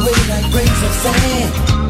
away like grains of sand.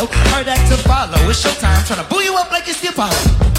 follow. Hard act to follow. It's showtime. Trying to boo you up like it's the Apollo.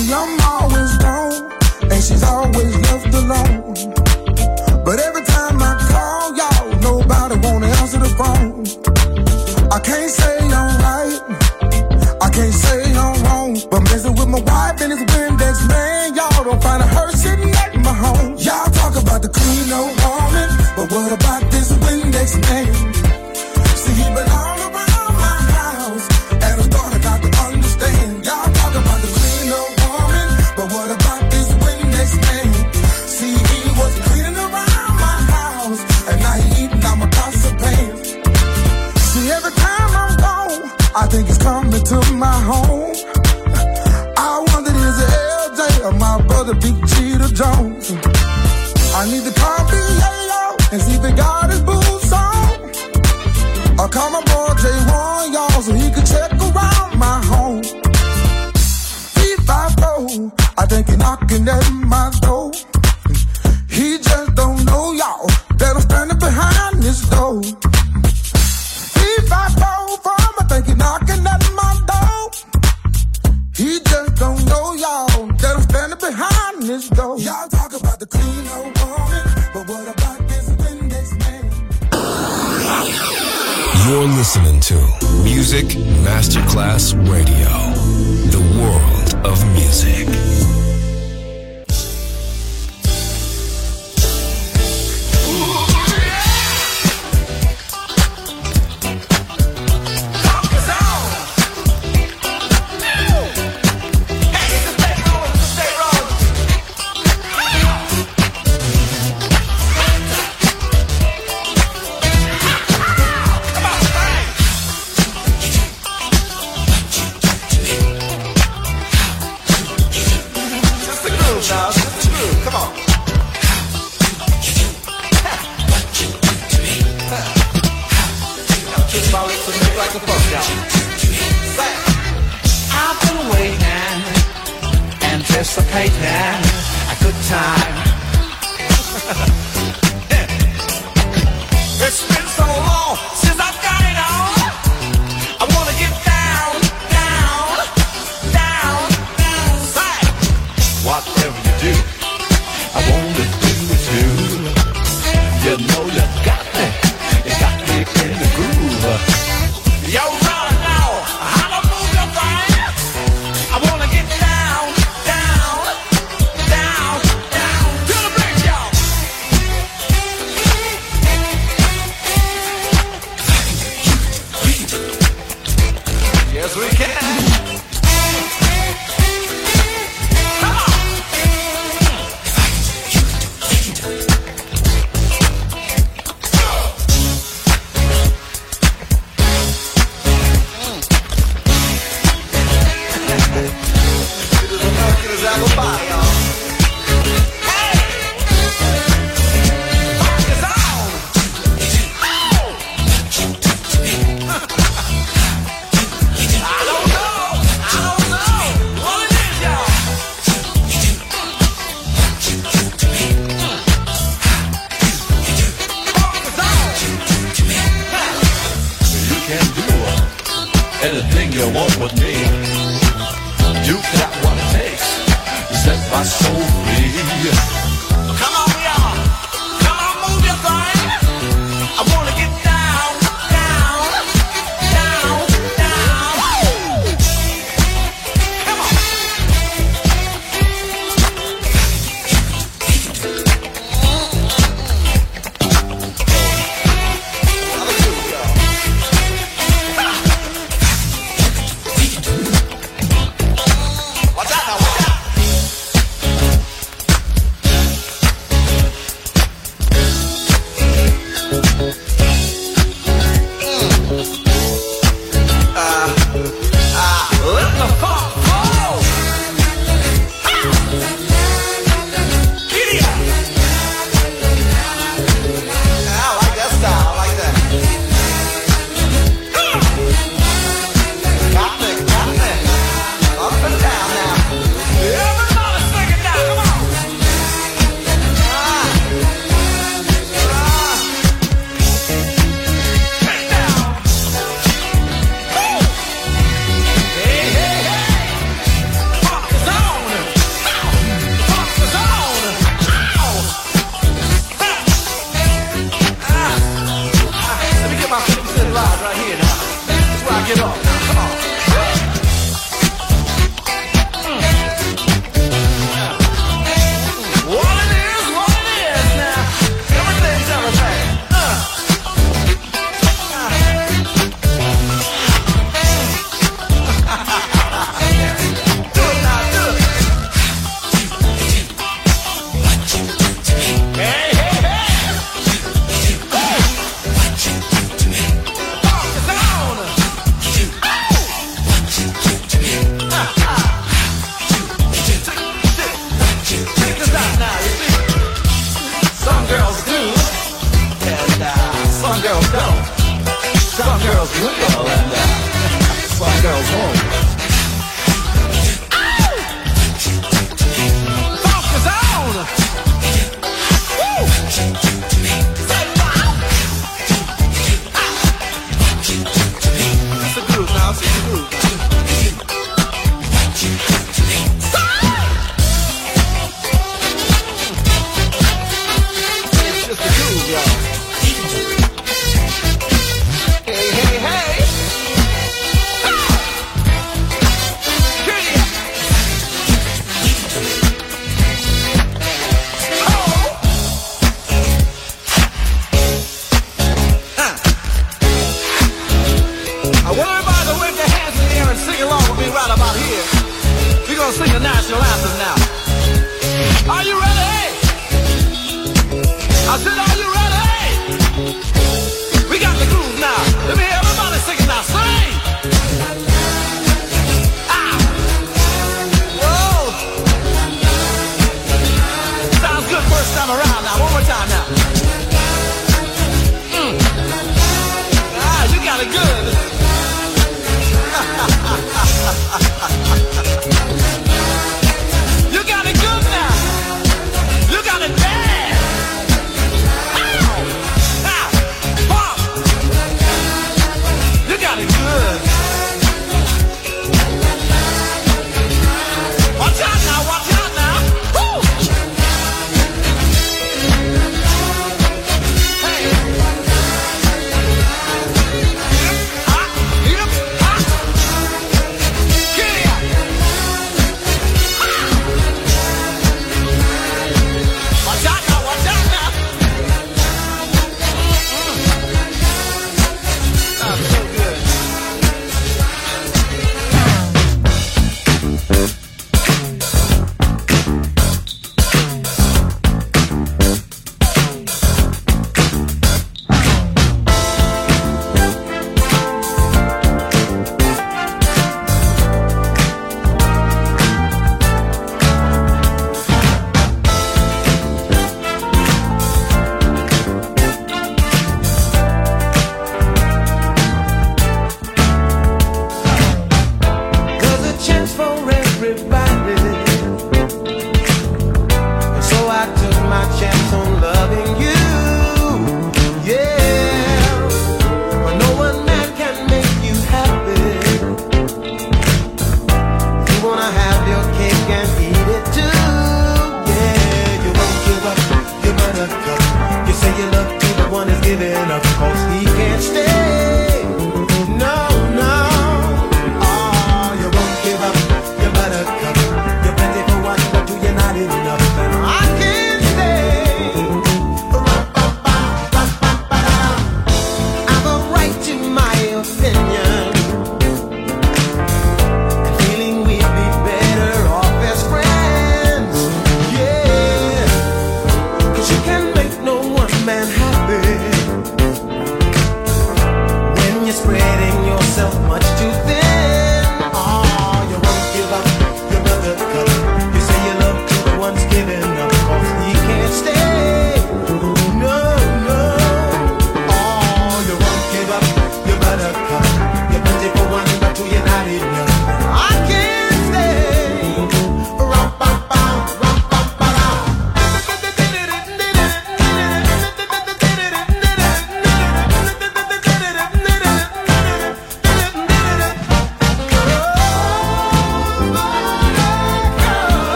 See, I'm always gone, and she's always left alone. But every time I call y'all, nobody wanna answer the phone. I can't say I'm right, I can't say I'm wrong. But messing with my wife and his Windex, man, y'all don't find a her sitting at my home. Y'all talk about the clean old woman, but what about this Windex man? Jones? I need to call B.A.O. and see if he got his boots on. Or call my boy J1, y'all, so he can check around my home. P50, I think he knocking at Anything you want with me You got what it takes. Set my soul free.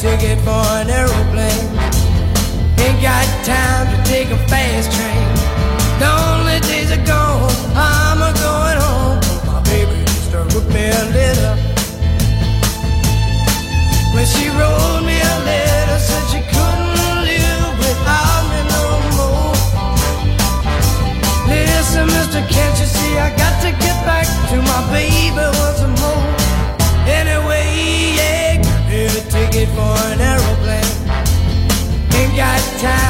Ticket for an aeroplane. Ain't got time take a fast train. The only days are gone, I'm a going home. My baby just wrote me a letter. When she wrote me a letter, said she couldn't live without me no more. Listen, mister, can't you see I got to get back to my baby once more? Anyway, yeah, give me a ticket for an aeroplane. Ain't got time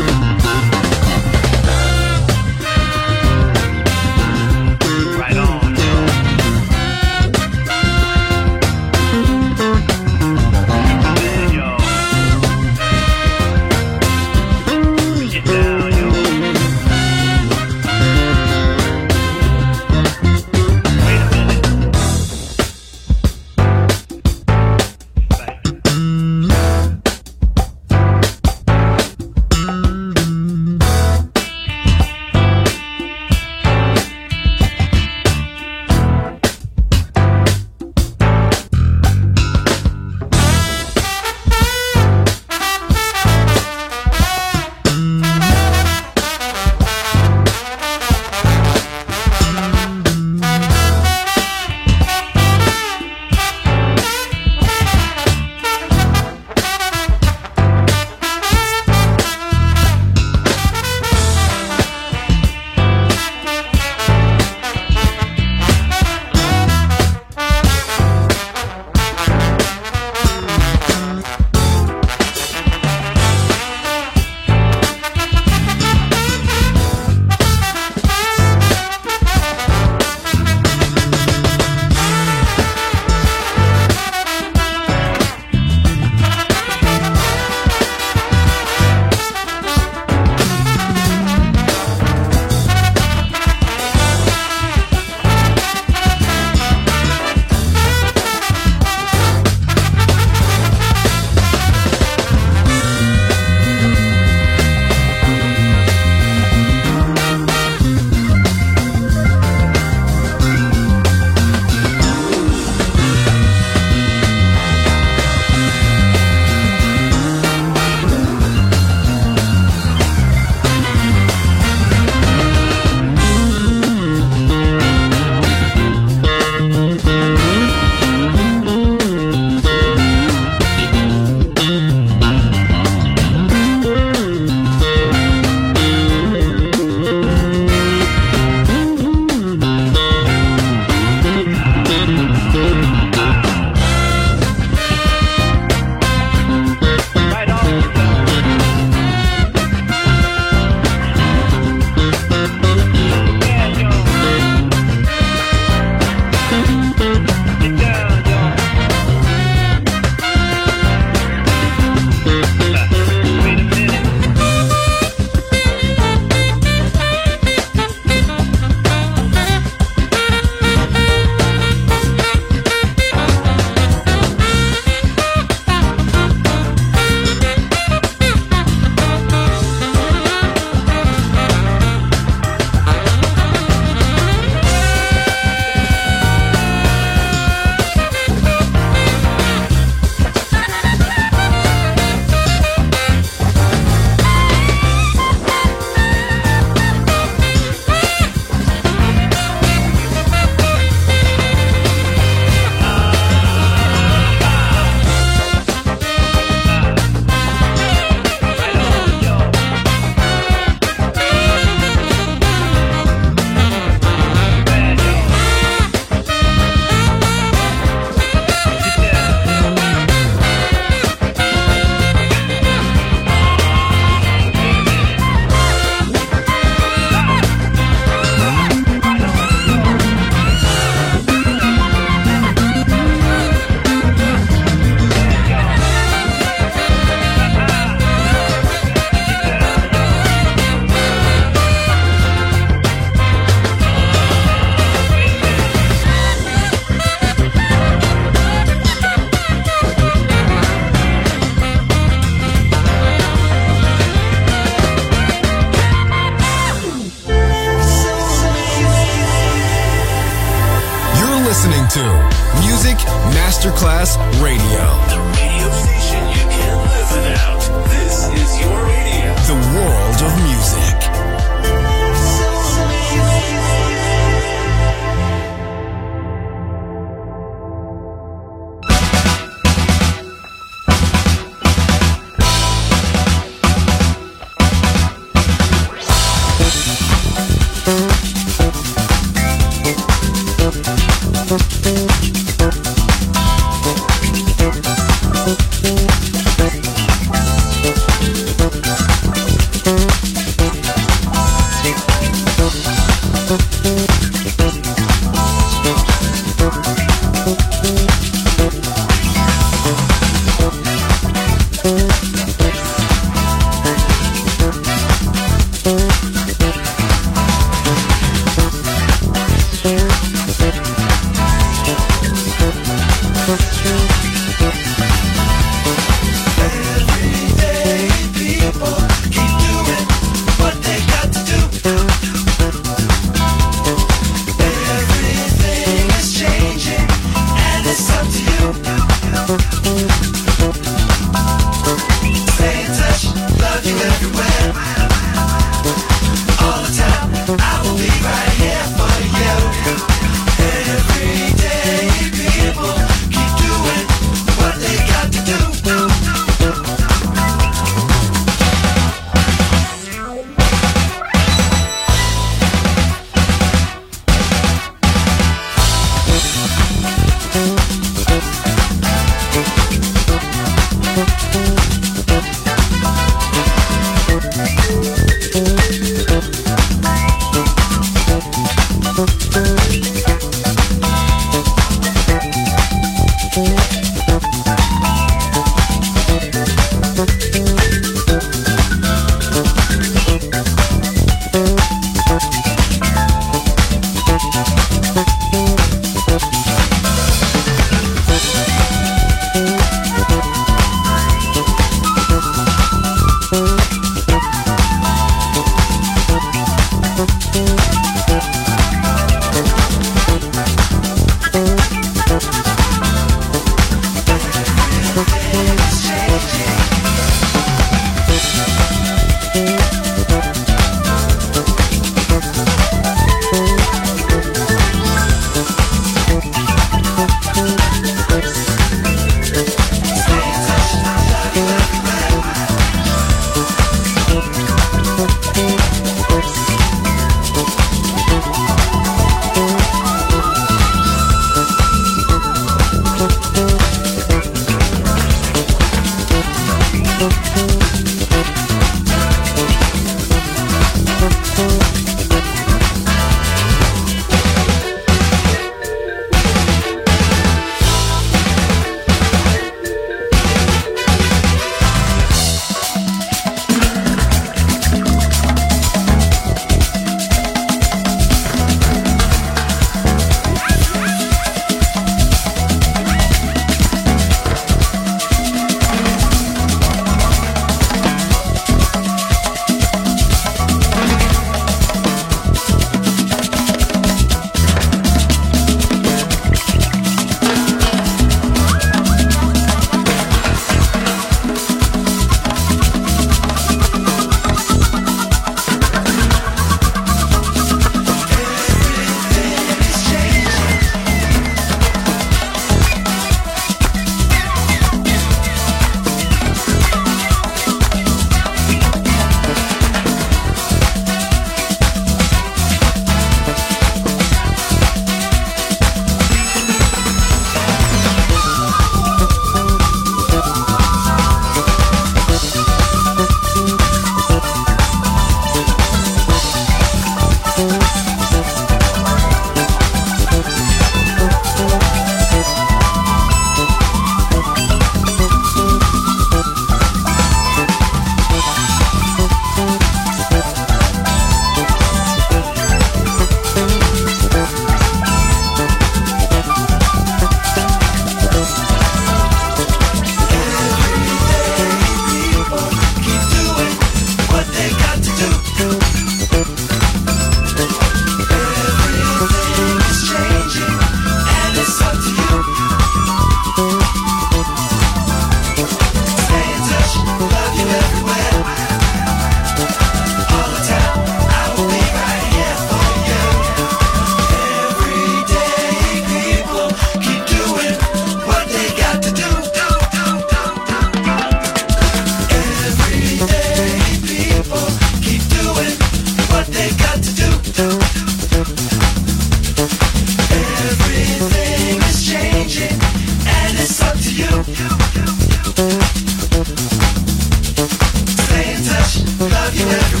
Thank you.